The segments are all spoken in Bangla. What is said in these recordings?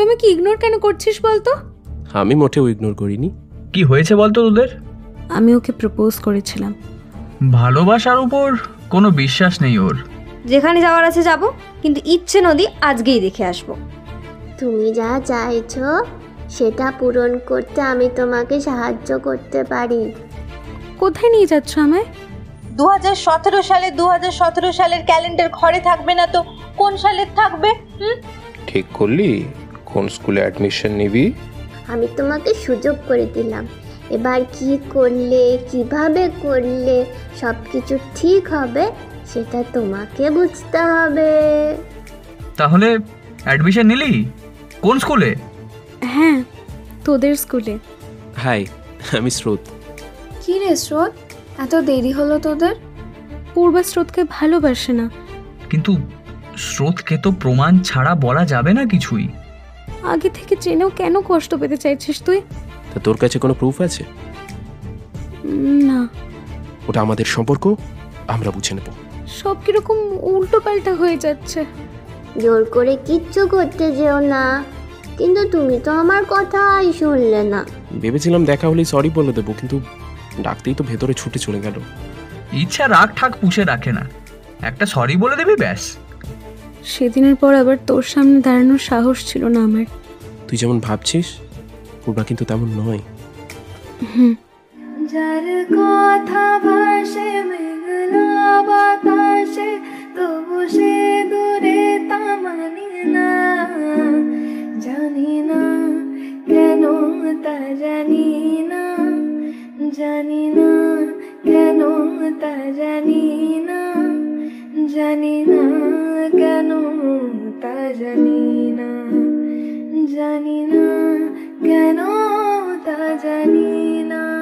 তুমি কি ইগনোর কেন করছিস বলতো? আমি মোটেও ইগনোর করিনি। কি হয়েছে বলতো তোদের? আমি ওকে প্রপোজ করেছিলাম। ভালোবাসার উপর কোনো বিশ্বাস নেই ওর। যেখানে যাওয়ার আছে যাব কিন্তু ইচ্ছে নদী আজকেই দেখে আসব। তুমি যা চাইছো সেটা পূরণ করতে আমি তোমাকে সাহায্য করতে পারি। কোথায় নিয়ে যাচ্ছ আমায়? দু হাজার সতেরো সালে দু হাজার সতেরো সালের ক্যালেন্ডার ঘরে থাকবে না তো? কোন সালের থাকবে? হুম? ঠিক করলি? কোন স্কুলে অ্যাডমিশন নিবি? আমি তোমাকে সুযোগ করে দিলাম। এবার কি করলে কীভাবে করলে সব কিছু ঠিক হবে সেটা তোমাকে বুঝতে হবে। তাহলে অ্যাডমিশন নিলি? কোন স্কুলে? হ্যাঁ তোদের স্কুলে। হাই আমি স্রোত। কি রে স্রোত? এত দেরি হলো তোদের? পূর্বা স্রোতকে ভালোবাসে না। কিন্তু স্রোতকে তো প্রমাণ ছাড়া বলা যাবে না কিছুই। আগে থেকে জেনেও কেন কষ্ট পেতে চাইছিস তুই? তা তোর কাছে কোনো প্রুফ আছে? না। ওটা আমাদের সম্পর্ক আমরা বুঝে নেব। সব কীরকম উল্টো পাল্টা হয়ে যাচ্ছে। জোর করে কিচ্ছু করতে যেও না। কিন্তু তুমি তো আমার কথাই শুনলে না। ভেবেছিলাম দেখা হলেই সরি বলে দেবো কিন্তু ডাকতেই তো ভেতরে ছুটে চলে গেল। ইচ্ছা রাগ ঠাক পুষে রাখে না। একটা সরি বলে দিবি ব্যাস। সেদিনের পর আবার তোর সামনে দাঁড়ানোর সাহস ছিল না আমার। তুই যেমন ভাবছিস পূর্বা কিন্তু তেমন নয়। হুম। যার কথা ভাসে মেঘলা বাতাসে তবু সে দূরে তা মানি না। জানি না কেন তা জানি না। জানি না কেন তা জানি না। জানি না কেন তা জানি না জানি না কেন তা জানি না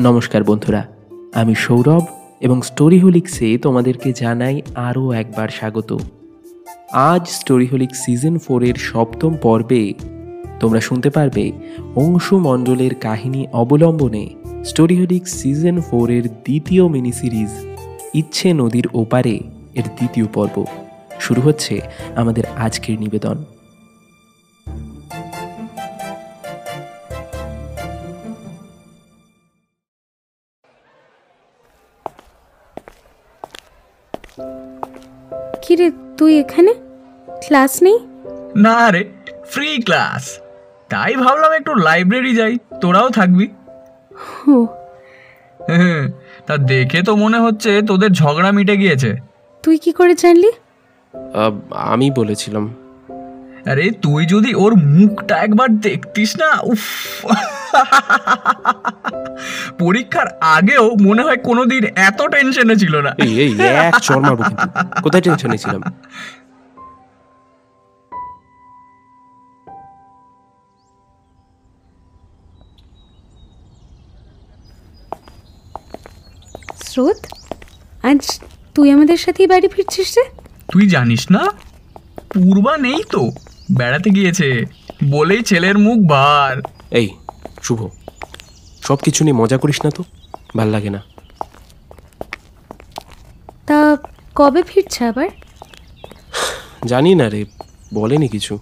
নমস্কার বন্ধুরা, আমি সৌরভ এবং স্টোরি হোলিক্সে তোমাদেরকে জানাই আরও একবার স্বাগত। আজ স্টোরি হোলিক সিজন ফোরের সপ্তম পর্বে তোমরা শুনতে পারবে অংশু মণ্ডলের কাহিনী অবলম্বনে স্টোরি হোলিক সিজন ফোরের দ্বিতীয় মিনি সিরিজ ইচ্ছে নদীর ওপারে এর দ্বিতীয় পর্ব। শুরু হচ্ছে আমাদের আজকের নিবেদন। কি রে তুই এখানে? ক্লাস নেই? না রে ফ্রি ক্লাস। তাই ভাবলাম একটু লাইব্রেরি যাই তোরাও থাকবি। হ্যাঁ, তা দেখে তো মনে হচ্ছে তোদের ঝগড়া মিটে গিয়েছে। তুই কি করে জানলি? আহ, আমি বলেছিলাম। আরে তুই যদি ওর মুখটা একবার দেখতিস না উফ। পরীক্ষার আগেও মনে হয় কোনোদিন এত টেনশনে ছিল না। এই এই এক চর মারবো কিন্তু। কোথায় টেনশনে ছিলাম? স্রোত। আজ তুই আমাদের সাথেই বাড়ি ফিরছিস রে। তুই জানিস না? পূর্বা নেই তো। বেড়াতে গিয়েছে। বলেই ছেলের মুখ বার এই শুভ। সব কিছু নিয়ে মজা করিস না তো? ভালো লাগে না। তা কবে ফিরছে আবার? জানি না রে বলেনি কিছু।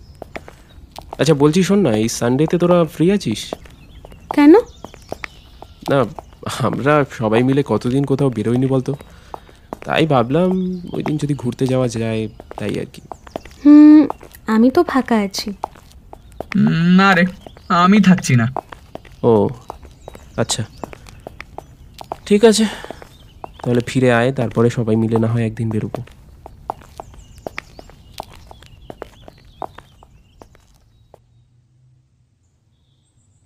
আচ্ছা বলছি শোন না এই সানডেতে তোরা ফ্রি আছিস? কেন? না আমরা সবাই মিলে কতদিন কোথাও বেরোয়নি বলতো? তাই ভাবলাম ওই দিন যদি ঘুরতে যাওয়া যায় তাই আর কি। হুম আমি তো ফাঁকা আছি। না রে আমি থাকছি না। ও আচ্ছা। ঠিক আছে। তাহলে ফিরে আয় তারপরে সবাই মিলে না হয় একদিন বেরোবো।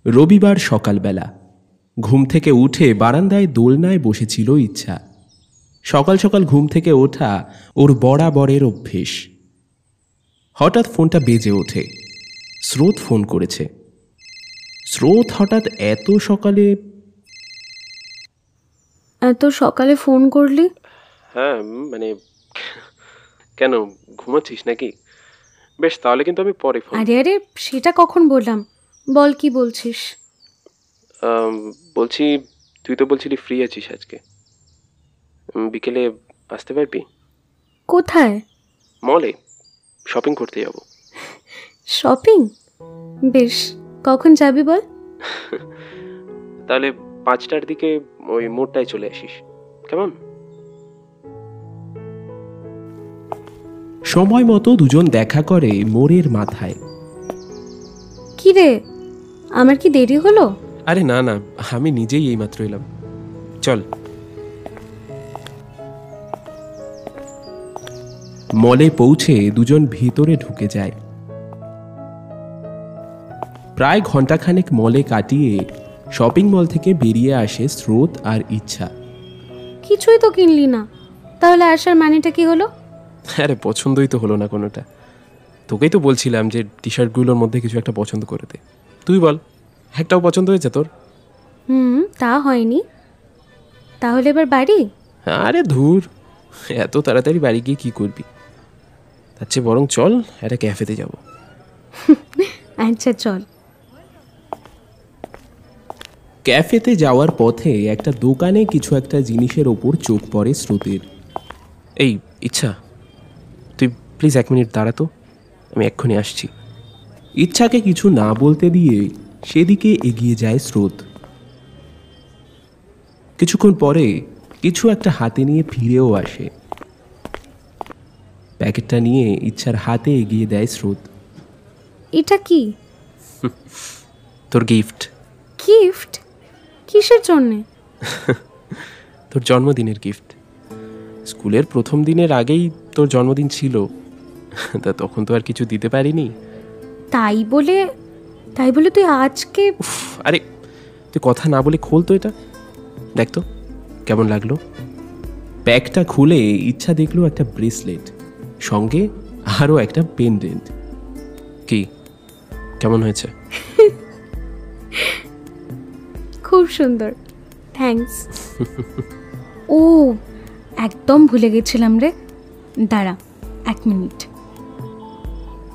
রবিবার সকালবেলা। ঘুম থেকে উঠে বারান্দায় দোলনায় বসেছিল ইচ্ছা। সকাল সকাল ঘুম থেকে ওঠা ওর বরাবরের অভ্যেস। হঠাৎ ফোনটা বেজে ওঠে। স্রোত ফোন করেছে। স্রোত হঠাৎ এত সকালে এত সকালে ফোন করলি? হ্যাঁ মানে কেন ঘুমাচ্ছিস নাকি? বেশ তাহলে কিন্তু আমি পরে ফোন আরে আরে সেটা কখন বললাম? বল কি বলছিস? বলছি তুই তো বলছিলি ফ্রি আছিস আজকে। উম, বিকেলে আসতে পারবি? কোথায়? মলে শপিং করতে যাব। শপিং বেশ কখন যাবি বল? তাহলে পাঁচটার দিকে ওই মোড়টায় চলে আসিস। কেমন? সময় মতো দুজন দেখা করে মোড়ের মাথায়। কি রে আমার কি দেরি হলো? আরে না না আমি নিজেই এইমাত্র এলাম। চল। মলে পৌঁছে দুজন ভিতরে ঢুকে যায়। প্রায় ঘন্টাখানেক মলে কাটিয়ে শপিং মল থেকে বেরিয়ে আসে স্রোত আর ইচ্ছা। কিছুই তো কিনলি না। তাহলে আসার মানেটা কি হলো? আরে পছন্দই তো হলো না কোনোটা। তোকেই তো বলছিলাম যে টি শার্টগুলোর মধ্যে কিছু একটা পছন্দ করে দে। তুই বল। একটাও পছন্দ হয়েছে তোর? হুম তা হয়নি। তাহলে এবার বাড়ি? আরে ধুর এত তাড়াতাড়ি বাড়ি গিয়ে কি করবি? তার চেয়ে বরং চল একটা ক্যাফেতে যাব। আচ্ছা চল। ক্যাফেতে যাওয়ার পথে একটা দোকানে কিছু একটা জিনিসের ওপর চোখ পড়ে স্রোতের। এই ইচ্ছা তুই প্লিজ এক মিনিট দাঁড়াতো আমি এক্ষুনি আসছি। ইচ্ছাকে কিছু না বলতে দিয়ে সেদিকে এগিয়ে যায় স্রোত। কিছুক্ষণ পরে কিছু একটা হাতে নিয়ে ফিরেও আসে। প্যাকেটটা নিয়ে ইচ্ছার হাতে এগিয়ে দেয় স্রোত। এটা কি? তোর গিফট। গিফট? কিসের জন্যে? তোর জন্মদিনের গিফট। স্কুলের প্রথম দিনের আগেই তোর জন্মদিন ছিল। তা তখন তো আর কিছু দিতে পারিনি। তাই বলে তাই বলে তুই আজকে উফ, আরে তুই কথা না বলে খোল তো এটা। দেখ তো কেমন লাগল? ব্যাগটা খুলে ইচ্ছা দেখল একটা ব্রেসলেট সঙ্গে আরও একটা পেন্ডেন্ট। কি? কেমন হয়েছে? খুব সুন্দর। থ্যাঙ্কস। ও একদম ভুলে গেছিলাম রে। দাঁড়া এক মিনিট।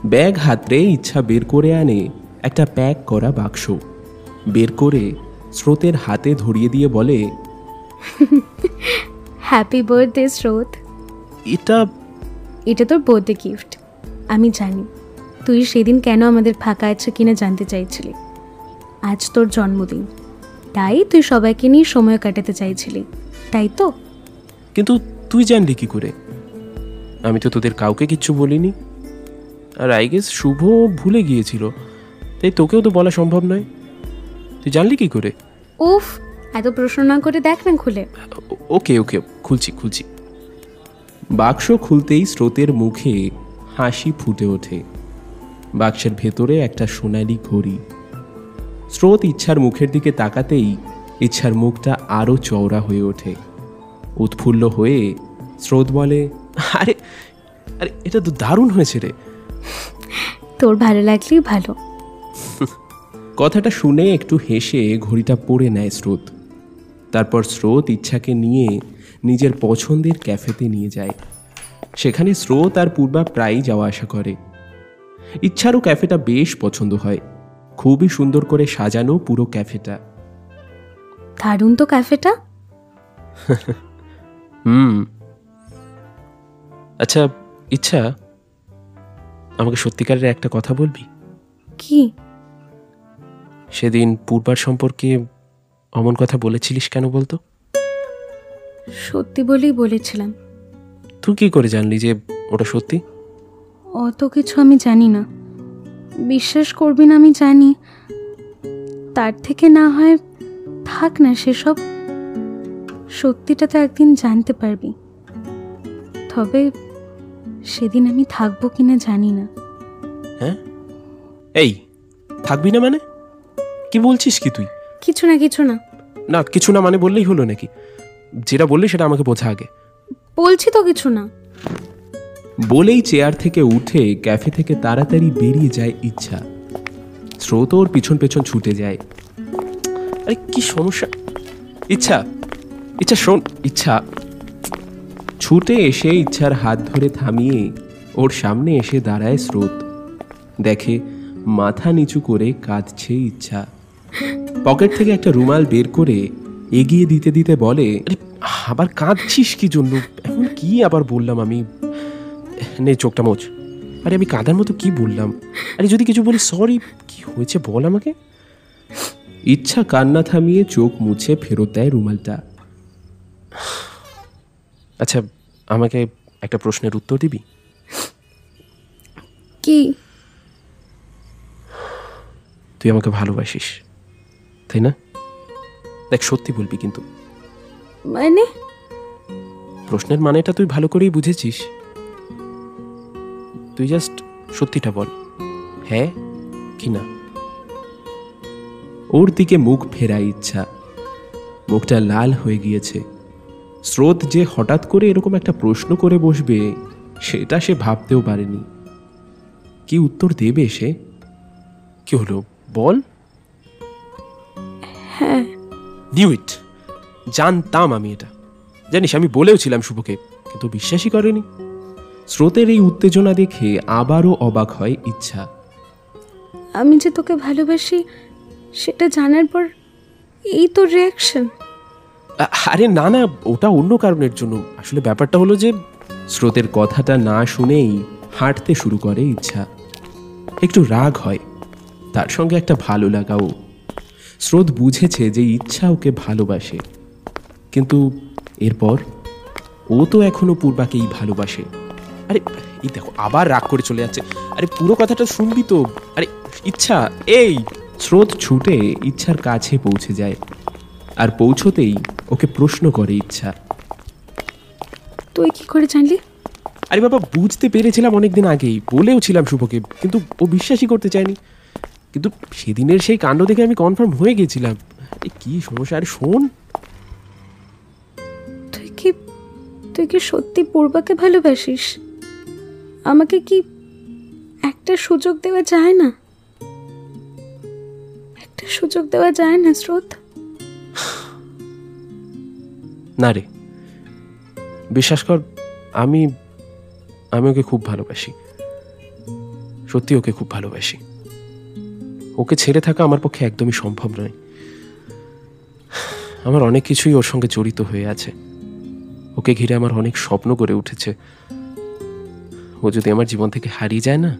ব্যাগ হাতরে ইচ্ছা বের করে আনে। একটা প্যাক করা বাক্স। বের করে স্রোতের হাতে ধরিয়ে দিয়ে বলে হ্যাপি বার্থডে স্রোত। এটা এটা তোর বার্থডে গিফট আমি জানি তুই সেদিন কেন আমাদের ফাঁকা আছে কিনা জানতে চাইছিলি। আজ তোর জন্মদিন তাই তুই সবাইকে নিয়ে সময় কাটাতে চাইছিলি তাই তো? কিন্তু তুই জানলি কি করে? আমি তো তোদের কাউকে কিচ্ছু বলিনি। আর আই গেস শুভ ভুলে গিয়েছিল। তাই তোকেও তো বলা সম্ভব নয়। তুই জানলি কি করে? উফ এত প্রশ্ন না করে দেখ না খুলে। ওকে ওকে খুলছি খুলছি। বাক্স খুলতেই স্রোতের মুখে হাসি ফুটে ওঠে। বাক্সের ভেতরে একটা সোনালি ঘড়ি। স্রোত ইচ্ছার মুখের দিকে তাকাতেই ইচ্ছার মুখটা আরও চওড়া হয়ে ওঠে। উৎফুল্ল হয়ে স্রোত বলে আরে আরে এটা তো দারুণ হয়েছে রে। তোর ভালো লাগলেই ভালো। কথাটা শুনে একটু হেসে ঘড়িটা পরে নেয় স্রোত। তারপর স্রোত ইচ্ছাকে নিয়ে নিজের পছন্দের ক্যাফেতে নিয়ে যায়। সেখানে স্রোত আর পূর্বা প্রায়ই যাওয়া আসা করে। ইচ্ছারও ক্যাফেটা বেশ পছন্দ হয়। খুবই সুন্দর করে সাজানো পুরো ক্যাফেটা। দারুণ তো ক্যাফেটা। হুম। আচ্ছা ইচ্ছা আমাকে সত্যিকারের একটা কথা বলবি? কি? সেদিন পূর্বার সম্পর্কে অমন কথা বলেছিলিস কেন বলতো? সত্যি বলেই বলেছিলাম। তুই কি করে জানলি যে ওটা সত্যি? অত কিছু আমি জানি না। বিশ্বাস করবি না আমি জানি। তার থেকে না হয় থাক না সেসব। সত্যিটা তো একদিন জানতে পারবি। তবে সেদিন আমি থাকব কিনা জানি না। হ্যাঁ? এই থাকবি না মানে? কি বলছিস কি তুই? কিছু না কিছু না। না কিছু না মানে বললেই হলো নাকি? যেটা বললি সেটা আমাকে বোঝা আগে। বলছি তো কিছু না। বলেই চেয়ার থেকে উঠে ক্যাফে থেকে তাড়াতাড়ি বেরিয়ে যায় ইচ্ছা। স্রোত ওর পিছন পেছন ছুটে যায়। আরে কি সমস্যা? ইচ্ছা ইচ্ছা শোন ইচ্ছা। ছুটে এসে ইচ্ছার হাত ধরে থামিয়ে ওর সামনে এসে দাঁড়ায় স্রোত। দেখে মাথা নিচু করে কাঁদছে ইচ্ছা। পকেট থেকে একটা রুমাল বের করে এগিয়ে দিতে দিতে বলে "আরে, আবার কাঁদছিস কি জন্য? এখন কি আবার বললাম আমি? নে চোখটা মোচ আরে আমি কাদার মতো কি বললাম? আরে যদি কিছু বলি সরি কি হয়েছে বল আমাকে? ইচ্ছা কান্না থামিয়ে চোখ মুছে ফেরত দেয় রুমালটা। আচ্ছা আমাকে একটা প্রশ্নের উত্তর দিবি? কি? তুই আমাকে ভালোবাসিস তাই না? দেখ সত্যি বলবি কিন্তু। মানে? প্রশ্নের মানেটা তুই ভালো করেই বুঝেছিস। তুই জাস্ট সত্যিটা বল। হ্যাঁ কি না? ওর দিকে মুখ ফেরাই ইচ্ছা। মুখটা লাল হয়ে গিয়েছে। স্রোত যে হঠাৎ করে এরকম একটা প্রশ্ন করে বসবে সেটা সে ভাবতেও পারেনি। কি উত্তর দেবে সে? কি হলো? বল। হ্যাঁ। নিউ ইট জানতাম আমি এটা। জানিস আমি বলেও ছিলাম শুভকে কিন্তু বিশ্বাসই করেনি। স্রোতের এই উত্তেজনা দেখে আবারও অবাক হয় ইচ্ছা। আমি যে তোকে ভালোবাসি সেটা জানার পর এই তো রিয়াকশন আরে না না ওটা অন্য কারণের জন্য। আসলে ব্যাপারটা হলো যে স্রোতের কথাটা না শুনেই হাঁটতে শুরু করে ইচ্ছা। একটু রাগ হয়। তার সঙ্গে একটা ভালো লাগাও। স্রোত বুঝেছে যে ইচ্ছা ওকে ভালোবাসে। কিন্তু এরপর ও তো এখনও পূর্বাকেই ভালোবাসে। আরে এই দেখো আবার রাগ করে চলে যাচ্ছে। আরে পুরো কথাটা শুনবি তো? আরে ইচ্ছা এই! স্রোত ছুটে ইচ্ছার কাছে পৌঁছে যায়। আর পৌঁছতেই ওকে প্রশ্ন করে ইচ্ছা। তুই কি করে জানলি? আরে বাবা বুঝতে পেরেছিলাম অনেকদিন আগেই বলেও ছিলাম শুভকে কিন্তু ও বিশ্বাসই করতে চায়নি। কিন্তু সেদিনের সেই কাণ্ড দেখে আমি কনফার্ম হয়ে গেছিলাম। কি সমস্যা? আরে শোন। তুই কি তুই কি সত্যি পূর্বাকে ভালোবাসিস? আমাকে কি একটা সুযোগ দেওয়া যায় না? একটা সুযোগ দেওয়া যায় না স্রোত? না রে। বিশ্বাস কর আমি আমি ওকে খুব ভালোবাসি। সত্যি ওকে খুব ভালোবাসি। ওকে ছেড়ে থাকা আমার পক্ষে একদমই সম্ভব নয়। আমার অনেক কিছুই ওর সঙ্গে জড়িত হয়ে আছে। ওকে ঘিরে আমার অনেক স্বপ্ন গড়ে উঠেছে। ও যদি আমার জীবন থেকে হারিয়ে যায় না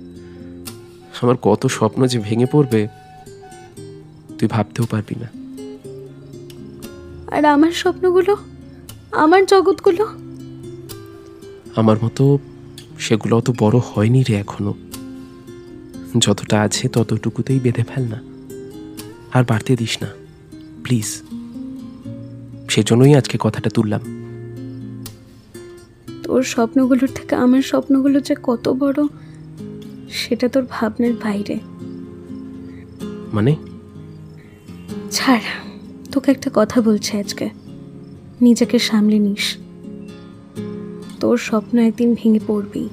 আমার কত স্বপ্ন যে ভেঙে পড়বে তুই ভাবতেও পারবি না। আর আমার স্বপ্নগুলো? আমার জগৎগুলো? আমার মতো সেগুলো অত বড় হয়নি রে এখনও। যতটা আছে ততটুকুতেই বেঁধে ফেল না। আর বাড়তে দিস না প্লিজ। সেজন্যই আজকে কথাটা তুললাম। তোর স্বপ্নগুলোর থেকে আমার স্বপ্নগুলো যে কত বড় সেটা তোর ভাবনার বাইরে। মানে? ছাড় তোকে একটা কথা বলছে আজকে। নিজেকে সামলে নিস। তোর স্বপ্ন একদিন ভেঙে পড়বি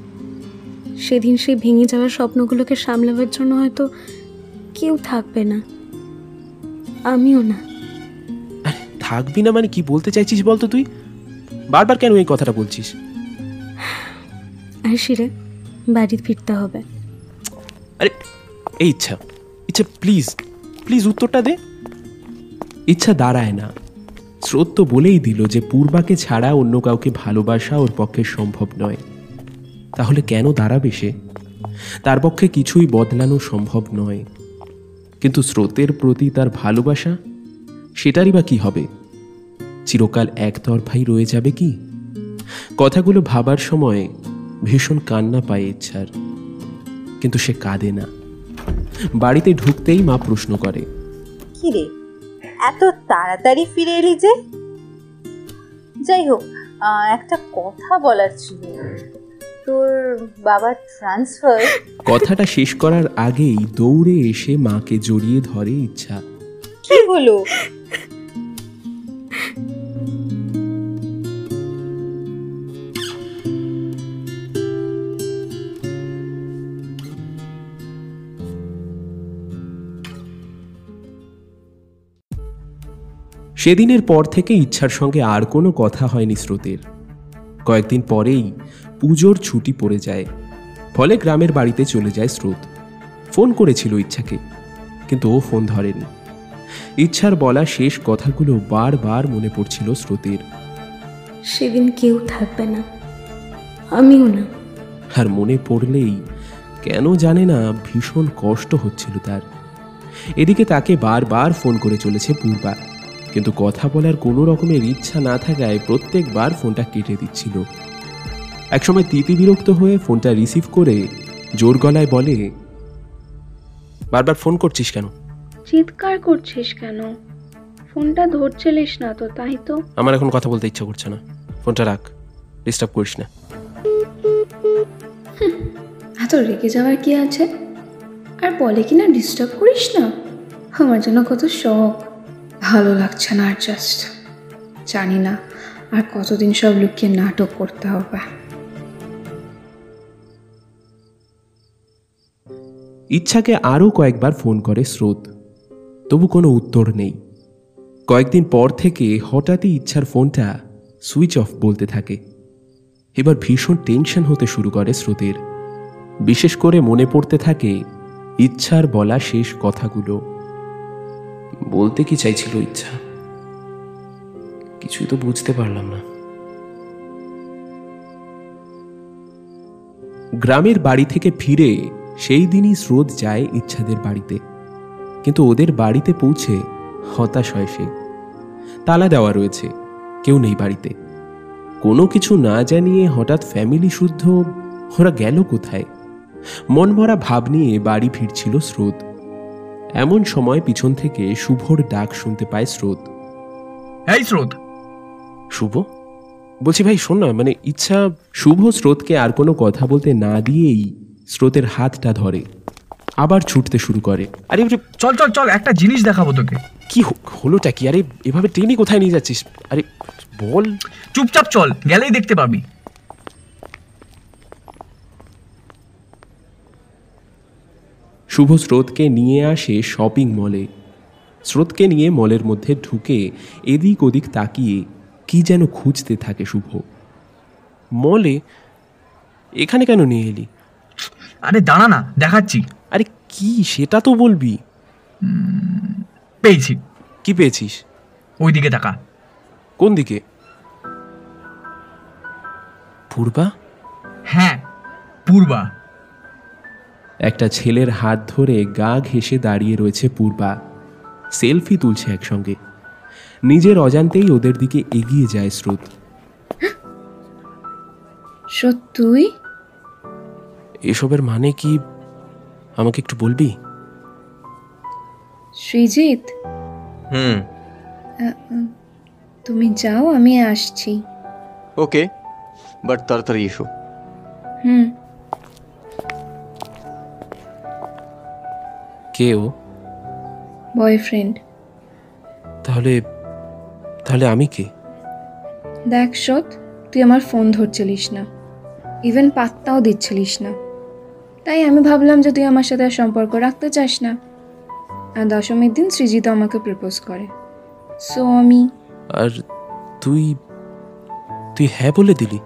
সেদিন সেই ভেঙে যাওয়া স্বপ্নগুলোকে সামলাবার জন্য হয়তো কেউ থাকবে না। আমিও না। আরে থাকবি না মানে কি বলতে চাইছিস বলতো তুই? বারবার কেন এই কথাটা বলছিস? আসি রে বাড়ি ফিরতে হবে। আরে এই ইচ্ছা ইচ্ছা প্লিজ প্লিজ উত্তরটা দে। ইচ্ছা দাঁড়ায় না। স্রোত তো বলেই দিল যে পূর্বাকে ছাড়া অন্য কাউকে ভালোবাসা ওর পক্ষে সম্ভব নয়। তাহলে কেন দাঁড়াবে সে? তার পক্ষে কিছুই বদলানো সম্ভব নয়। কিন্তু স্রোতের প্রতি তার ভালোবাসা, সেটারই বা কি হবে? চিরকাল একতরফাই রয়ে যাবে কি? কথাগুলো ভাবার সময় ভীষণ কান্না পায় ইচ্ছার। কিন্তু সে কাঁদে না। বাড়িতে ঢুকতেই মা প্রশ্ন করে, কি রে? এত তাড়াতাড়ি ফিরে এলি যে? যাই হোক একটা কথা বলার ছিল। তোর বাবার ট্রান্সফার কথাটা শেষ করার আগেই দৌড়ে এসে মাকে জড়িয়ে ধরে ইচ্ছা। কি হলো? সেদিনের পর থেকে ইচ্ছার সঙ্গে আর কোনো কথা হয়নি স্রোতের। কয়েকদিন পরেই পুজোর ছুটি পড়ে যায়। ফলে গ্রামের বাড়িতে চলে যায় স্রোত। ফোন করেছিল ইচ্ছাকে কিন্তু ও ফোন ধরেনি। ইচ্ছার বলা শেষ কথাগুলো বারবার মনে পড়ছিল স্রোতের। সেদিন কেউ থাকবে না আমিও না। আর মনে পড়লেই কেন জানে না ভীষণ কষ্ট হচ্ছিল তার। এদিকে তাকে বারবার ফোন করে চলেছে পূর্বা কিন্তু কথা বলার কোনো রকমের ইচ্ছা না থাকায় প্রত্যেকবার ফোনটা কেটে দিচ্ছিল। একসময় তিতি বিরক্ত হয়ে ফোনটা রিসিভ করে জোর গলায় বলে বারবার ফোন করছিস কেন? চিৎকার করছিস কেন? ফোনটা ধরছিলিস না তো তাই তো? আমার এখন কথা বলতে ইচ্ছা করছে না। ফোনটা রাখ ডিস্টার্ব করিস না। এত রেগে যাওয়ার কি আছে? আর বলে কি না ডিস্টার্ব করিস না? আমার জন্য কত শখ। ভালো লাগছে না আর জাস্ট জানি না আর কতদিন সব লুকিয়ে নাটক করতে হবে। ইচ্ছাকে আরও কয়েকবার ফোন করে স্রোত। তবু কোনো উত্তর নেই। কয়েকদিন পর থেকে হঠাৎই ইচ্ছার ফোনটা সুইচ অফ বলতে থাকে। এবার ভীষণ টেনশন হতে শুরু করে স্রোতের। বিশেষ করে মনে পড়তে থাকে ইচ্ছার বলা শেষ কথাগুলো। বলতে কি চাইছিল ইচ্ছা? কিছুই তো বুঝতে পারলাম না। গ্রামের বাড়ি থেকে ফিরে সেই দিনই স্রোত যায় ইচ্ছাদের বাড়িতে। কিন্তু ওদের বাড়িতে পৌঁছে হতাশ হয় সে। তালা দেওয়া রয়েছে কেউ নেই বাড়িতে। কোনো কিছু না জানিয়ে হঠাৎ ফ্যামিলি শুদ্ধ ওরা গেল কোথায়? মনমরা ভাব নিয়ে বাড়ি ফিরছিল স্রোত। এমন সময় পিছন থেকে শুভর ডাক শুনতে পায় স্রোত। এই স্রোত! শুভ? বলছি ভাই শোন না মানে ইচ্ছা শুভ স্রোতকে আর কোনো কথা বলতে না দিয়েই স্রোতের হাতটা ধরে আবার ছুটতে শুরু করে। আরে চল চল চল একটা জিনিস দেখাবো তোকে। কি হলোটা কি? আরে এভাবে ট্রেনে কোথায় নিয়ে যাচ্ছিস? আরে বল। চুপচাপ চল গেলেই দেখতে পাবি। শুভ স্রোতকে নিয়ে আসে শপিং মলে। স্রোতকে নিয়ে মলের মধ্যে ঢুকে এদিক ওদিক তাকিয়ে কি যেন খুঁজতে থাকে শুভ। মলে এখানে কেন নিয়ে এলি? আরে দাঁড়া না দেখাচ্ছি। আরে কি সেটা তো বলবি। পেয়েছি। কি পেয়েছিস? ওইদিকে তাকা। কোন দিকে? পূর্বা? হ্যাঁ পূর্বা। একটা ছেলের হাত ধরে গা ঘেঁষে দাঁড়িয়ে রয়েছে পূর্বা। সেলফি তুলছে একসঙ্গে। নিজের অজান্তেই ওদের দিকে এগিয়ে যায় স্রোত। সত্যই এসবের মানে কি আমাকে একটু বলবি? সৃজিত? হুম। তুমি যাও আমি আসছি। ওকে বাট তাড়াতাড়ি এসো। হুম। কে ও? বয়ফ্রেন্ড। তাহলে তাহলে আমি কে? দেখ সৎ তুই আমার ফোন ধরছিলিস না। ইভেন পাত্তাও দিচ্ছিলিস না। তাই আমি ভাবলাম যে তুই আমার সাথে আর সম্পর্ক রাখতে চাস না। আর দশমীর দিন সৃজিত আমাকে প্রপোজ করে। সো আমি আর তুই তুই হ্যাঁ বলে দিলি?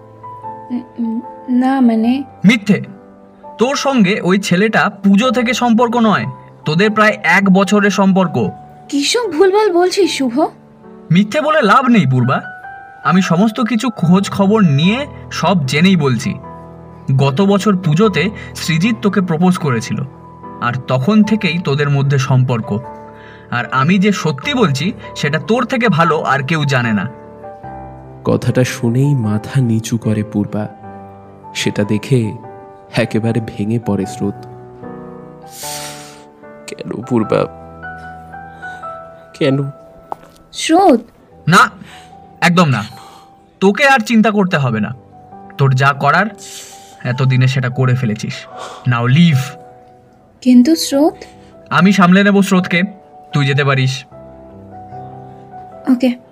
না মানে মিথ্যে। তোর সঙ্গে ওই ছেলেটা পুজো থেকে সম্পর্ক নয়। তোদের প্রায় এক বছরের সম্পর্ক। কিসব ভুলভাল বলছিস শুভ? মিথ্যে বলে লাভ নেই পূর্বা আমি সমস্ত কিছু খোঁজ খবর নিয়ে সব জেনেই বলছি। গত বছর পুজোতে সৃজিত তোকে প্রপোজ করেছিল। আর তখন থেকেই তোদের মধ্যে সম্পর্ক। আর আমি যে সত্যি বলছি সেটা তোর থেকে ভালো আর কেউ জানে না। কথাটা শুনেই মাথা নিচু করে পূর্বা। সেটা দেখে একেবারে ভেঙে পড়ে স্রোত। কেন পূর্বা? কেন? স্রোত? না একদম না। তোকে আর চিন্তা করতে হবে না। তোর যা করার এতদিনে সেটা করে ফেলেছিস। নাও লিভ কিন্তু স্রোত? আমি সামলে নেব স্রোতকে। তুই যেতে পারিস। ওকে।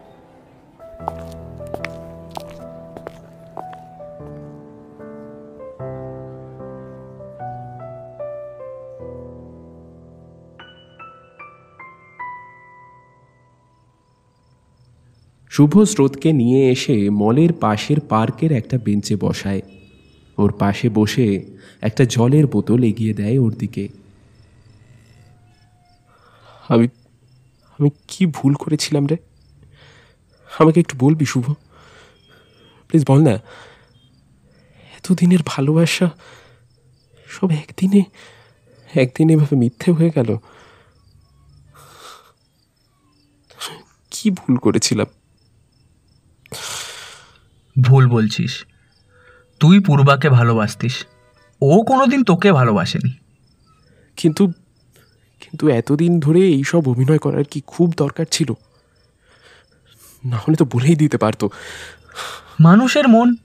শুভ স্রোতকে নিয়ে এসে মলের পাশের পার্কের একটা বেঞ্চে বসায়। ওর পাশে বসে একটা জলের বোতল এগিয়ে দেয় ওর দিকে। আমি আমি কি ভুল করেছিলাম রে? আমাকে একটু বলবি, শুভ? প্লিজ বল না। এতদিনের ভালোবাসা সব একদিনে, একদিন এভাবে মিথ্যে হয়ে গেল। কি ভুল করেছিলাম? ভুল বলছিস। তুই পূর্বাকে ভালোবাসতিস। ও কোনোদিন তোকে ভালোবাসেনি। কিন্তু কিন্তু এতদিন ধরে এইসব অভিনয় করার কি খুব দরকার ছিল? না হলে তো বলেই দিতে পারতো। মানুষের মন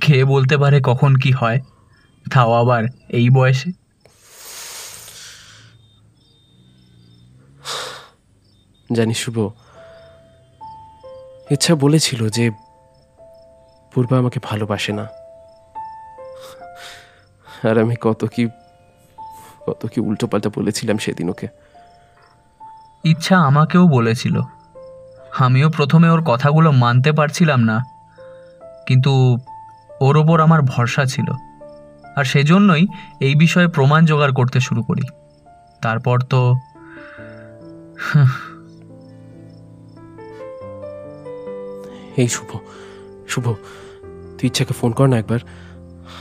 খেয়ে বলতে পারে কখন কি হয়। তাও আবার এই বয়সে। জানিস শুভ ইচ্ছা বলেছিল যে পূর্বা আমাকে ভালোবাসে না। আর আমি কত কি কত কি উল্টোপাল্টা বলেছিলাম সেদিন ওকে। ইচ্ছা আমাকেও বলেছিল। আমিও প্রথমে ওর কথাগুলো মানতে পারছিলাম না কিন্তু ওর ওপর আমার ভরসা ছিল। আর সেজন্যই এই বিষয়ে প্রমাণ জোগাড় করতে শুরু করি। তারপর তো এই শুভ শুভ তুই ইচ্ছাকে ফোন কর না একবার।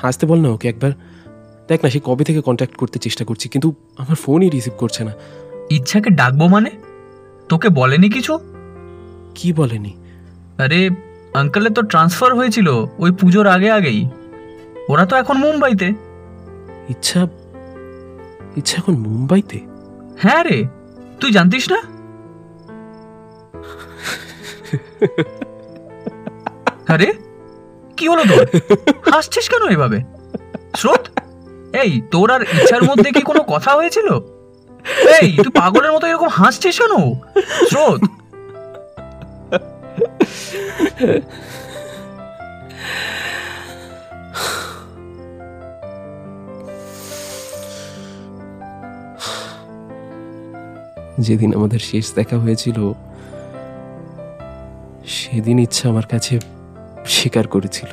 আসতে বল না ওকে একবার। দেখ না সে কবে থেকে কন্ট্যাক্ট করতে চেষ্টা করছি কিন্তু আমার ফোনই রিসিভ করছে না। ইচ্ছাকে ডাকবো মানে? তোকে বলেনি কিছু? কি বলেনি? আরে আঙ্কেলের তো ট্রান্সফার হয়েছিল ওই পুজোর আগে আগেই। ওরা তো এখন মুম্বাইতে। ইচ্ছা ইচ্ছা এখন মুম্বাইতে? হ্যাঁ রে তুই জানতিস না? আরে কি হলো তোর? হাসছিস কেন এভাবে? স্রোত? এই, তোর আর ইচ্ছার মধ্যে কি কোনো কথা হয়েছিল? এই, তুই পাগলের মতো এরকম হাসছিস কেন? স্রোত। যেদিন আমাদের শেষ দেখা হয়েছিল, সেদিন ইচ্ছা আমার কাছে স্বীকার করেছিল।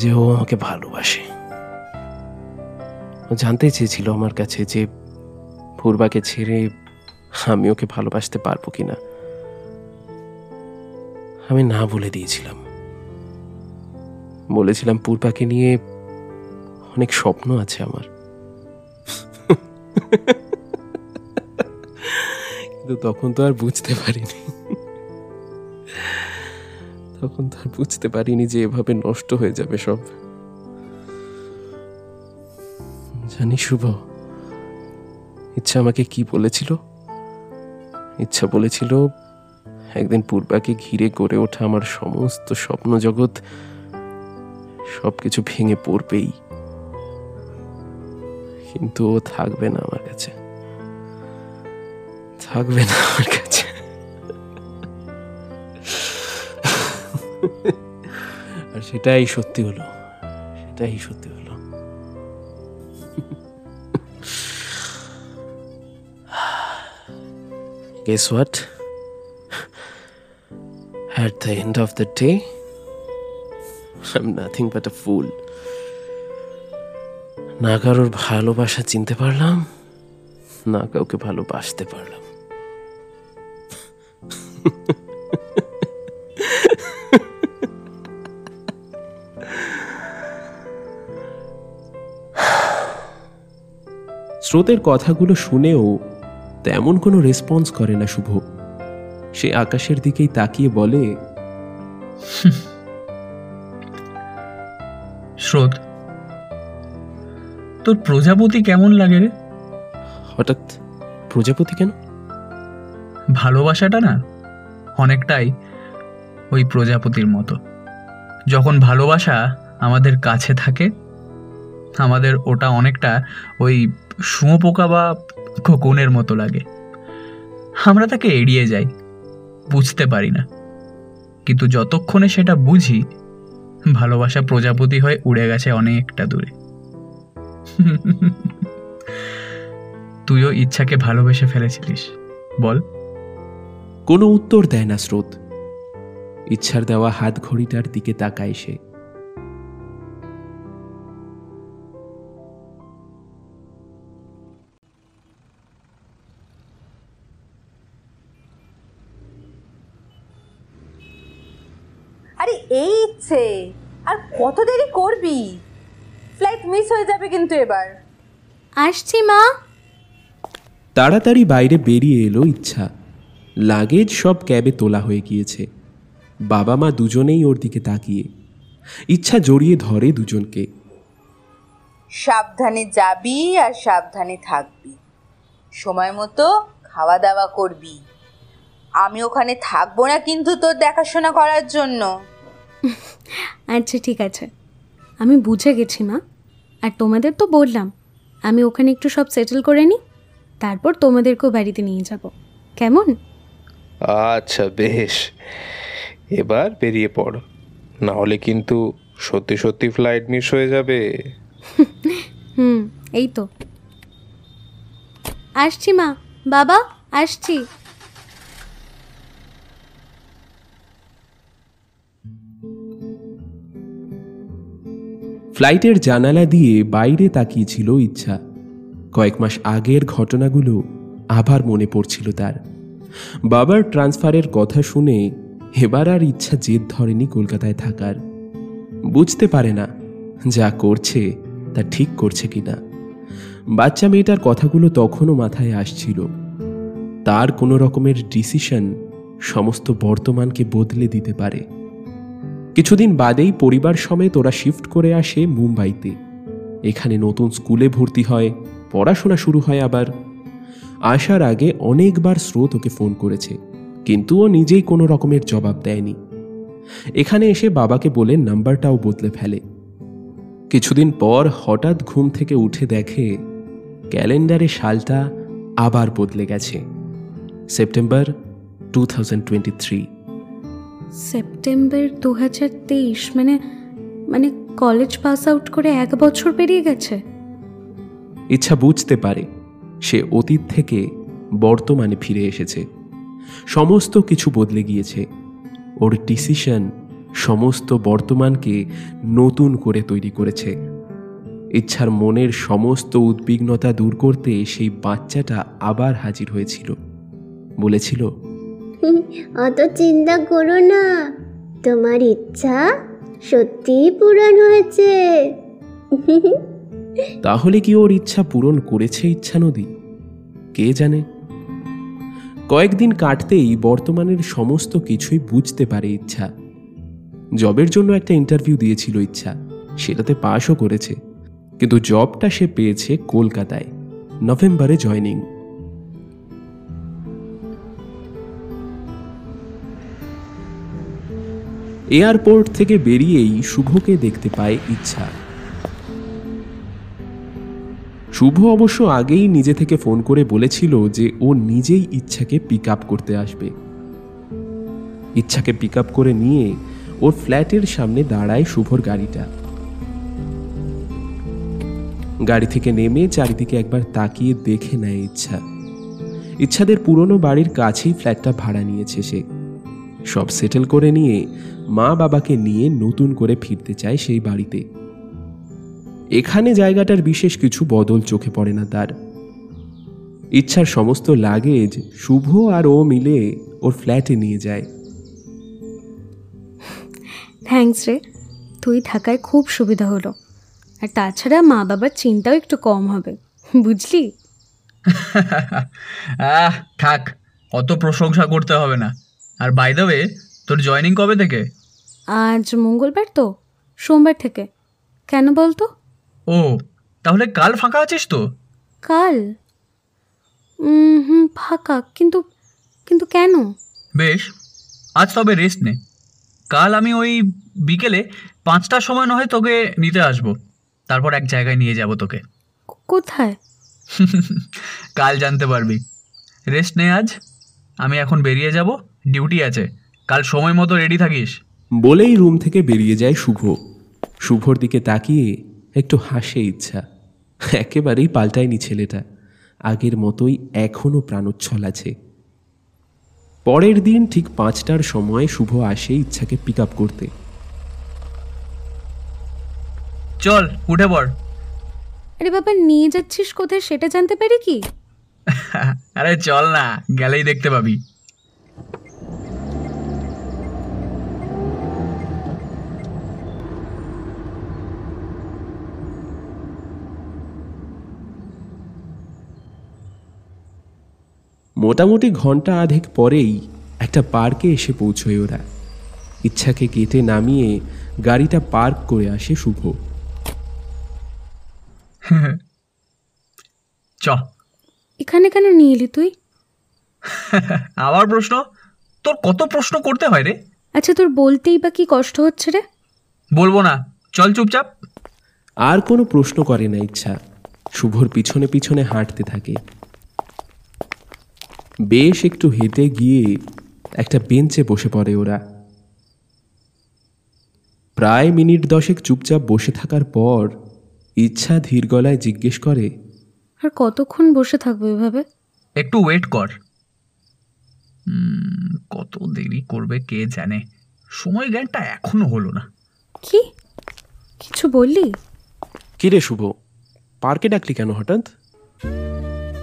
যে ও আমাকে ভালোবাসে। ও জানতে চেয়েছিল আমার কাছে যে পূর্বাকে ছেড়ে আমি ওকে ভালোবাসতে পারব কিনা। আমি না বলে দিয়েছিলাম। বলেছিলাম পূর্বাকে নিয়ে অনেক স্বপ্ন আছে আমার। কিন্তু তখন তো আর বুঝতে পারিনি। তখন তো আর বুঝতে পারিনি যে এভাবে নষ্ট হয়ে যাবে সব। জানি শুভ, ইচ্ছা আমাকে কি বলেছিল? ইচ্ছা বলেছিল, একদিন পূর্বাকে ঘিরে গড়ে ওঠা আমার সমস্ত স্বপ্ন জগৎ সবকিছু ভেঙে পড়বেই। কিন্তু ও থাকবে না আমার কাছে। থাকবে না আমার কাছে। সেটাই সত্যি হলো সেটাই সত্যি হলো Guess what? At the end of the day, I'm nothing but a fool. না কারোর ভালোবাসা চিনতে পারলাম না কাউকে ভালোবাসতে পারলাম স্রোতের কথাগুলো শুনেও তেমন কোনো রেসপন্স করে না শুভ। সে আকাশের দিকেই তাকিয়ে বলে স্রোত তোর প্রজাপতি কেমন লাগে রে? হঠাৎ প্রজাপতি কেন? ভালোবাসাটা না অনেকটাই ওই প্রজাপতির মতো। যখন ভালোবাসা আমাদের কাছে থাকে আমাদের ওটা অনেকটা ওই শুঁয়োপোকা বা কোনের মতো লাগে। আমরা তাকে এড়িয়ে যাই, বুঝতে পারি না। কিন্তু যতক্ষণে সেটা বুঝি, ভালোবাসা প্রজাপতি হয়ে উড়ে গেছে অনেকটা দূরে। তুইও ইচ্ছাকে ভালোবেসে ফেলেছিলিস, বল। কোনো উত্তর দেয় না স্রোত। ইচ্ছার দেওয়া হাত ঘড়িটার দিকে তাকায় সে। আরে এই ইচ্ছে। আর কত দেরি করবি? ফ্লাইট মিস হয়ে যাবে কিন্তু এবার। আসছি মা। তাড়াতাড়ি বাইরে বেরিয়ে এলো ইচ্ছা। লাগেজ সব ক্যাবে তোলা হয়ে গিয়েছে। বাবা মা দুজনেই ওর দিকে তাকিয়ে। ইচ্ছা জড়িয়ে ধরে দুজনকে। সাবধানে যাবি আর সাবধানে থাকবি। সময় মতো খাওয়া দাওয়া করবি। আমি ওখানে থাকব না কিন্তু তোর দেখাশোনা করার জন্য। আচ্ছা ঠিক আছে। আমি বুঝে গেছি মা। আর তোমাদের তো বললাম আমি ওখানে একটু সব সেটেল করে নিই তারপর তোমাদেরকেও বাড়িতে নিয়ে যাব। কেমন? আচ্ছা বেশ। এবার বেরিয়ে পড়। না হলে কিন্তু সত্যি সত্যি ফ্লাইট মিস হয়ে যাবে। হুম এই তো। আসছি মা। বাবা আসছি। ফ্লাইটের জানালা দিয়ে বাইরে তাকিয়েছিল ইচ্ছা। কয়েক মাস আগের ঘটনাগুলো আবার মনে পড়ছিল তার। বাবার ট্রান্সফারের কথা শুনে এবার আর ইচ্ছা জেদ ধরেনি কলকাতায় থাকার। বুঝতে পারে না যা করছে, তা ঠিক করছে কিনা। বাচ্চা মেয়েটার কথাগুলো তখনও মাথায় আসছিল। তার কোনো রকমের ডিসিশন সমস্ত বর্তমানকে বদলে দিতে পারে। কিছুদিন বাদেই পরিবার সমেত ওরা শিফট করে আসে মুম্বাইতে। এখানে নতুন স্কুলে ভর্তি হয়, পড়াশোনা শুরু হয় আবার। আসার আগে অনেকবার স্রোত ওকে ফোন করেছে, কিন্তু ও নিজেই কোনো রকমের জবাব দেয়নি। এখানে এসে বাবাকে বলে নাম্বারটাও বদলে ফেলে। কিছুদিন পর হঠাৎ ঘুম থেকে উঠে দেখে ক্যালেন্ডারে সালটা আবার বদলে গেছে। September two thousand twenty three. September দু হাজার তেইশ মানে মানে কলেজ পাস আউট করে এক বছর পেরিয়ে গেছে। ইচ্ছা বুঝতে পারে, সে অতীত থেকে বর্তমানে ফিরে এসেছে। সমস্ত কিছু বদলে গিয়েছে। ওর ডিসিশন সমস্ত বর্তমানকে নতুন করে তৈরি করেছে। ইচ্ছার মনের সমস্ত উদ্বিগ্নতা দূর করতে সেই বাচ্চাটা আবার হাজির হয়েছিল। বলেছিল অত চিন্তা করো না। তোমার ইচ্ছা সত্যিই পূরণ হয়েছে। তাহলে কি ওর ইচ্ছা পূরণ করেছে ইচ্ছা নদী? কে জানে? কয়েকদিন কাটতেই বর্তমানের সমস্ত কিছুই বুঝতে পারে ইচ্ছা। জবের জন্য একটা ইন্টারভিউ দিয়েছিল ইচ্ছা। সেটাতে পাশও করেছে। কিন্তু জবটা সে পেয়েছে কলকাতায়। নভেম্বরে জয়নিং। এয়ারপোর্ট থেকে বেরিয়েই শুভকে দেখতে পায় ইচ্ছা। শুভ অবশ্য আগেই নিজে থেকে ফোন করে বলেছিল যে ও নিজেই ইচ্ছাকে পিক করতে আসবে। ইচ্ছাকে পিক করে নিয়ে ওর ফ্ল্যাটের সামনে দাঁড়ায় শুভর গাড়িটা। গাড়ি থেকে নেমে চারিদিকে একবার তাকিয়ে দেখে নেয় ইচ্ছা। ইচ্ছাদের পুরনো বাড়ির কাছেই ফ্ল্যাটটা ভাড়া নিয়েছে সে। সব সেটেল করে নিয়ে মা বাবাকে নিয়ে নতুন করে ফিরতে চায় সেই বাড়িতে। এখানে জায়গাটার বিশেষ কিছু বদল চোখে পড়ে না তার। ইচ্ছার সমস্ত লাগেজ শুভ আর ও মিলে ওর ফ্ল্যাটে নিয়ে যায়। থ্যাংকস রে তুই থাকায় খুব সুবিধা হলো। আর তাছাড়া মা বাবার চিন্তাও একটু কম হবে বুঝলি? আহ থাক অত প্রশংসা করতে হবে না। আর বাই দ্য ওয়ে তোর জয়েনিং কবে থেকে? আজ মঙ্গলবার তো সোমবার থেকে। কেন বলতো? ও তাহলে কাল ফাঁকা আছিস তো? কাল? হুম ফাঁকা কিন্তু কিন্তু কেন? বেশ আজ তবে রেস্ট নে। কাল আমি ওই বিকেলে পাঁচটার সময় নয় তোকে নিতে আসব। তারপর এক জায়গায় নিয়ে যাব তোকে। কোথায়? কাল জানতে পারবি। রেস্ট নে আজ আমি এখন বেরিয়ে যাব। ডিউটি আছে। কাল সময় মতো রেডি থাকিস। বলেই রুম থেকে বেরিয়ে যায় শুভ। শুভর দিকে তাকিয়ে একটু হাসে ইচ্ছা। একেবারেই পাল্টায়নি ছেলেটা। আগের মতোই এখনও প্রাণোচ্ছল আছে। পরের দিন ঠিক পাঁচটার সময় শুভ আসে ইচ্ছাকে পিক আপ করতে। চল উঠে পড়। আরে বাবা নিয়ে যাচ্ছিস কোথায় সেটা জানতে পারি কি? আরে চল না গেলেই দেখতে পাবি। মোটামুটি ঘণ্টা আধেক পরেই একটা পার্কে এসে পৌঁছয় ওরা। ইচ্ছাকে কেটে নামিয়ে গাড়িটা পার্ক করে আসে শুভ। চ। এখানে কেন নিয়ে এলি তুই? আবার প্রশ্ন? তোর কত প্রশ্ন করতে হয় রে? আচ্ছা তোর বলতেই বা কি কষ্ট হচ্ছে রে? বলব না। চল চুপচাপ। আর কোনো প্রশ্ন করে না ইচ্ছা। শুভর পিছনে পিছনে হাঁটতে থাকে। বেশ একটু হেঁটে গিয়ে একটা বেঞ্চে বসে পড়ে ওরা। প্রায় মিনিট দশেক চুপচাপ বসে থাকার পর ইচ্ছা ধীর গলায় জিজ্ঞেস করে আর কতক্ষণ বসে থাকব এভাবে? একটু ওয়েট কর। উম, কত দেরি করবে কে জানে। সময় জ্ঞানটা এখনও হলো না। কি? কিছু বললি? কিরে শুভ পার্কে ডাকলি কেন হঠাৎ?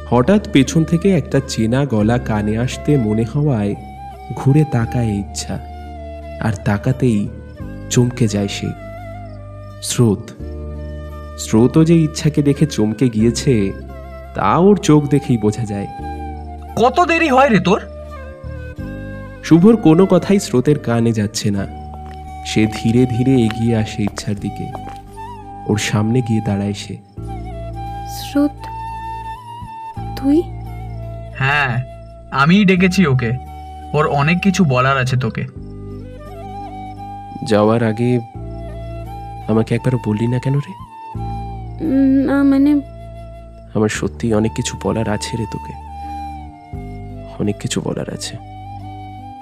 হঠাৎ পেছন থেকে একটা চেনা গলা কানে আসতে মনে হওয়ায় ঘুরে তাকায় ইচ্ছা। আর তাকাতেই চমকে যায় সে। স্রোত। স্রোতও যে ইচ্ছাকে দেখে চমকে গিয়েছে তা ওর চোখ দেখেই বোঝা যায়। কত দেরি হয় রে তোর? শুভর কোনো কথাই স্রোতের কানে যাচ্ছে না। সে ধীরে ধীরে এগিয়ে আসে ইচ্ছার দিকে। ওর সামনে গিয়ে দাঁড়ায় সে। স্রোত তুই? হ্যাঁ আমিই ডেকেছি ওকে। ওর অনেক কিছু বলার আছে তোকে। যাওয়ার আগে আমাকে একবারও বললি না কেন রে? না মানে আমার সত্যি অনেক কিছু বলার আছে রে তোকে। অনেক কিছু বলার আছে।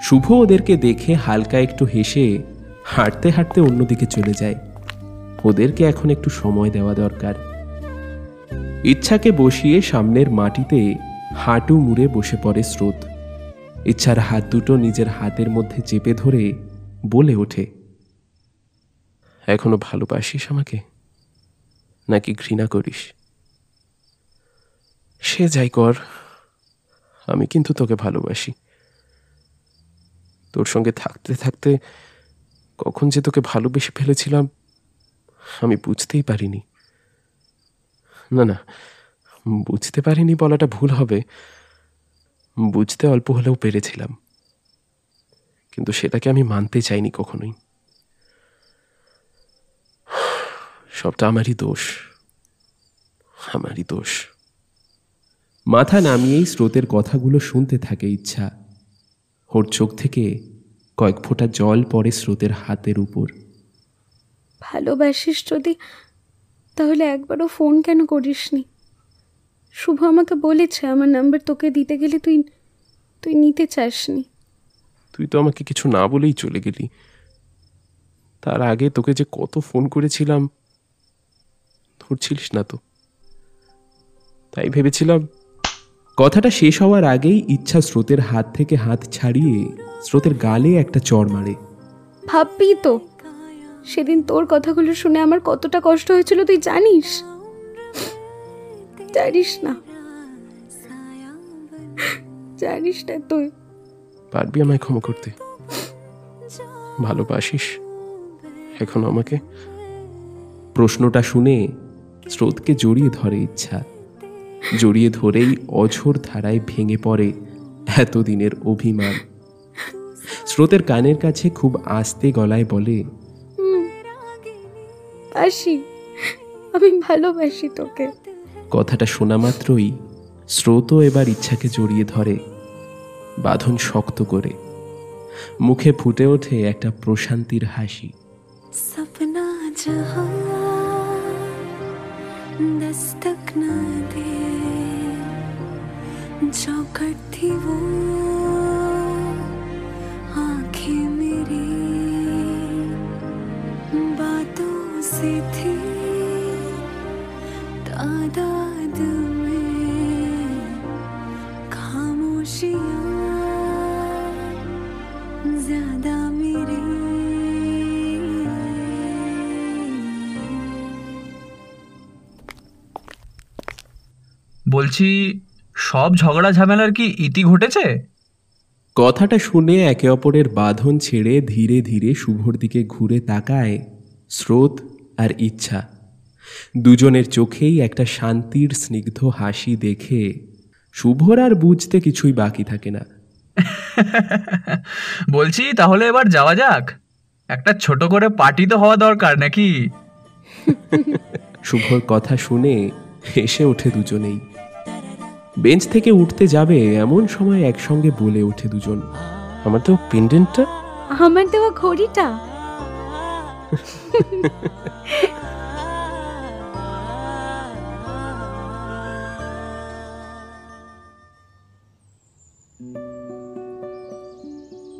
শুভ ওদেরকে দেখে হালকা একটু হেসে হাঁটতে হাঁটতে অন্যদিকে চলে যায়। ওদেরকে এখন একটু সময় দেওয়া দরকার। ইচ্ছাকে বসিয়ে সামনের মাটিতে হাঁটু মুড়ে বসে পড়ে স্রোত। ইচ্ছার হাত দুটো নিজের হাতের মধ্যে চেপে ধরে বলে ওঠে, এখনও ভালোবাসিস আমাকে? নাকি ঘৃণা করিস? সে যাই কর, আমি কিন্তু তোকে ভালোবাসি। তোর সঙ্গে থাকতে থাকতে কখন যে তোকে ভালোবেসে ফেলেছিলাম আমি বুঝতেই পারিনি। না না। বুঝতে পারিনি বলাটা ভুল হবে। বুঝতে অল্প হলেও পেরেছিলাম। কিন্তু সেটাকে আমি মানতে চাইনি কখনোই। সবটা আমারই দোষ। আমারই দোষ। মাথা নামিয়েই স্রোতের কথাগুলো শুনতে থাকে ইচ্ছা। ওর চোখ থেকে কয়েক ফোঁটা জল পড়ে স্রোতের হাতের উপর। ভালোবাসিস যদি তাহলে একবারও ফোন কেন করিসনি? শুভ আমাকে বলেছে আমার নাম্বার তোকে দিতে গেলে তুই তুই নিতে চাসনি। তুই তো আমাকে কিছু না বলেই চলে গেলি। তার আগে তোকে যে কত ফোন করেছিলাম ধরছিলিস না তো। তাই ভেবেছিলাম কথাটা শেষ হওয়ার আগেই ইচ্ছা স্রোতের হাত থেকে হাত ছাড়িয়ে স্রোতের গালে একটা চড় মারে। ভাববি তো। সেদিন তোর কথাগুলো শুনে আমার কতটা কষ্ট হয়েছিল, তুই জানিস? জানিস না। জানিস না তুই। পারবি আমায় ক্ষমা করতে? ভালোবাসিস? এখন আমাকে প্রশ্নটা শুনে স্রোতকে জড়িয়ে ধরে ইচ্ছা। জড়িয়ে ধরেই অঝোর ধারায় ভেঙে পড়ে এতদিনের অভিমান। স্রোতের কানের কাছে খুব আস্তে গলায় বলে বাসি আমি ভালোবাসি তোকে কথাটা শোনা মাত্রই স্রোতও এবার ইচ্ছাকে জড়িয়ে ধরে বাঁধন শক্ত করে মুখে ফুটে ওঠে একটা প্রশান্তির হাসি सपना जहां दस्तक न दे चौखट थी वो से थी तादाद में खामोशियां ज्यादा मेरी বলছি সব ঝগড়া ঝামেলার কি ইতি ঘটেছে কথাটা শুনে একে অপরের বাঁধন ছেড়ে ধীরে ধীরে শুভর দিকে ঘুরে তাকায় স্রোত আর ইচ্ছা। দুজনের চোখেই একটা শান্তির স্নিগ্ধ হাসি দেখে শুভর আর বুঝতে কিছুই বাকি থাকে না। বলছি তাহলে এবার যাওয়া যাক। একটা ছোট করে পার্টি তো হওয়া দরকার নাকি? শুভর কথা শুনে হেসে ওঠে দুজনেই। বেঞ্চ থেকে উঠতে যাবে এমন সময় একসঙ্গে বলে ওঠে দুজন। আমার তো পেন্ডেন্টটা আমার দেওয়া ঘড়িটা?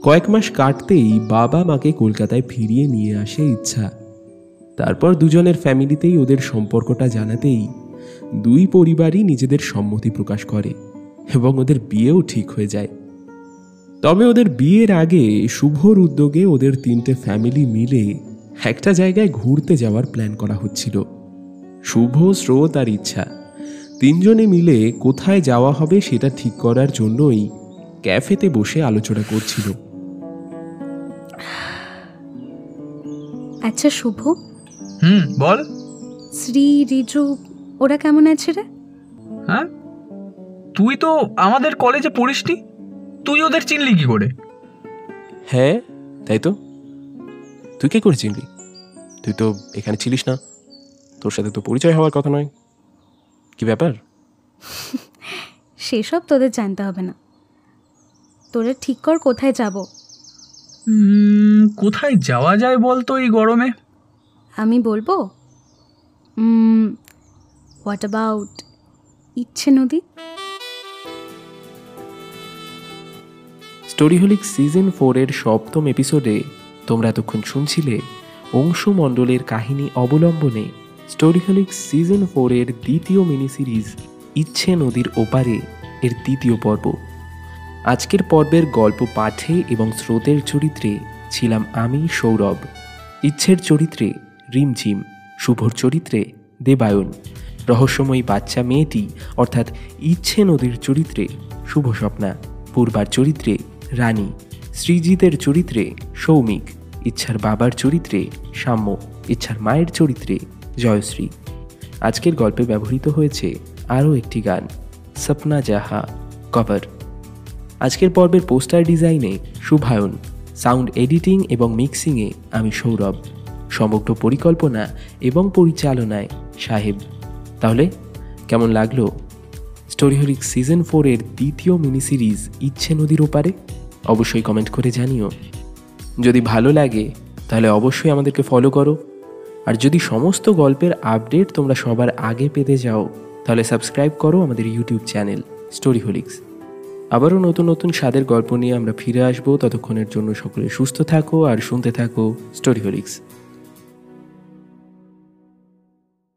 কয়েক মাস কাটতেই বাবা মাকে কলকাতায় ফিরিয়ে নিয়ে আসে ইচ্ছা। তারপর দুজনের ফ্যামিলিতেই ওদের সম্পর্কটা জানাতেই দুই পরিবারই নিজেদের সম্মতি প্রকাশ করে এবং ওদের বিয়েও ঠিক হয়ে যায়। তবে ওদের বিয়ের আগে শুভর উদ্যোগে ওদের তিনটে ফ্যামিলি মিলে একটা জায়গায় ঘুরতে যাওয়ার প্ল্যান করা হচ্ছিল। শুভ স্রোত আর ইচ্ছা। তিনজনে মিলে কোথায় যাওয়া হবে সেটা ঠিক করার জন্যই ক্যাফেতে বসে আলোচনা করছিল। আচ্ছা শুভ। হুম বল। শ্রী রিজু ওরা কেমন আছে রে? হ্যাঁ? তুই তো আমাদের কলেজে পড়িসনি। তুই ওদের চিনলি কি করে? হ্যাঁ তাই তো। তুই কে করে চিনলি? তুই তো এখানে ছিলিস না। তোর সাথে তো পরিচয় হওয়ার কথা নয়। কি ব্যাপার? সেসব তোদের জানতে হবে না। তোরা ঠিক কর কোথায় যাব। কোথায় যাওয়া যায় বলতো এই গরমে? আমি বলব? হোয়াট অ্যাবাউট ইচ্ছে নদী? স্টোরিহোলিক সিজন ফোরের সপ্তম এপিসোডে তোমরা এতক্ষণ শুনছিলে অংশু মণ্ডলের কাহিনী অবলম্বনে স্টোরিহোলিক সিজন ফোরের দ্বিতীয় মিনি সিরিজ ইচ্ছে নদীর ওপারে এর দ্বিতীয় পর্ব। আজকের পর্বের গল্প পাঠে এবং স্রোতের চরিত্রে ছিলাম আমি সৌরভ। ইচ্ছের চরিত্রে রিমঝিম, শুভর চরিত্রে দেবায়ন। রহস্যময়ী বাচ্চা মেয়েটি, অর্থাৎ ইচ্ছে নদীর চরিত্রে শুভ স্বপ্না পূর্বার চরিত্রে রানী শ্রীজিতের চরিত্রে সৌমিক। ইচ্ছার বাবার চরিত্রে সাম্য, ইচ্ছার মায়ের চরিত্রে জয়শ্রী। আজকের গল্পে ব্যবহৃত হয়েছে আরও একটি গান সপনা জাহা, কভার। আজকের পর্বের পোস্টার ডিজাইনে শুভায়ন, সাউন্ড এডিটিং এবং মিক্সিংয়ে আমি সৌরভ। সমগ্র পরিকল্পনা এবং পরিচালনায় সাহেব। তাহলে, কেমন লাগল? স্টোরিহলিক সিজন ফোরের দ্বিতীয় মিনি সিরিজ ইচ্ছে নদীর ওপারে? অবশ্যই কমেন্ট করে জানিও। যদি ভালো লাগে, তাহলে অবশ্যই আমাদেরকে ফলো করো। আর যদি সমস্ত গল্পের আপডেট তোমরা সবার আগে পেতে যাও তাহলে সাবস্ক্রাইব করো আমাদের ইউটিউব চ্যানেল স্টোরি হোলিক্স আবারও নতুন নতুন স্বাদের গল্প নিয়ে আমরা ফিরে আসব। ততক্ষণের জন্য সকলে সুস্থ থাকো আর শুনতে থাকো স্টোরিহোলিক্স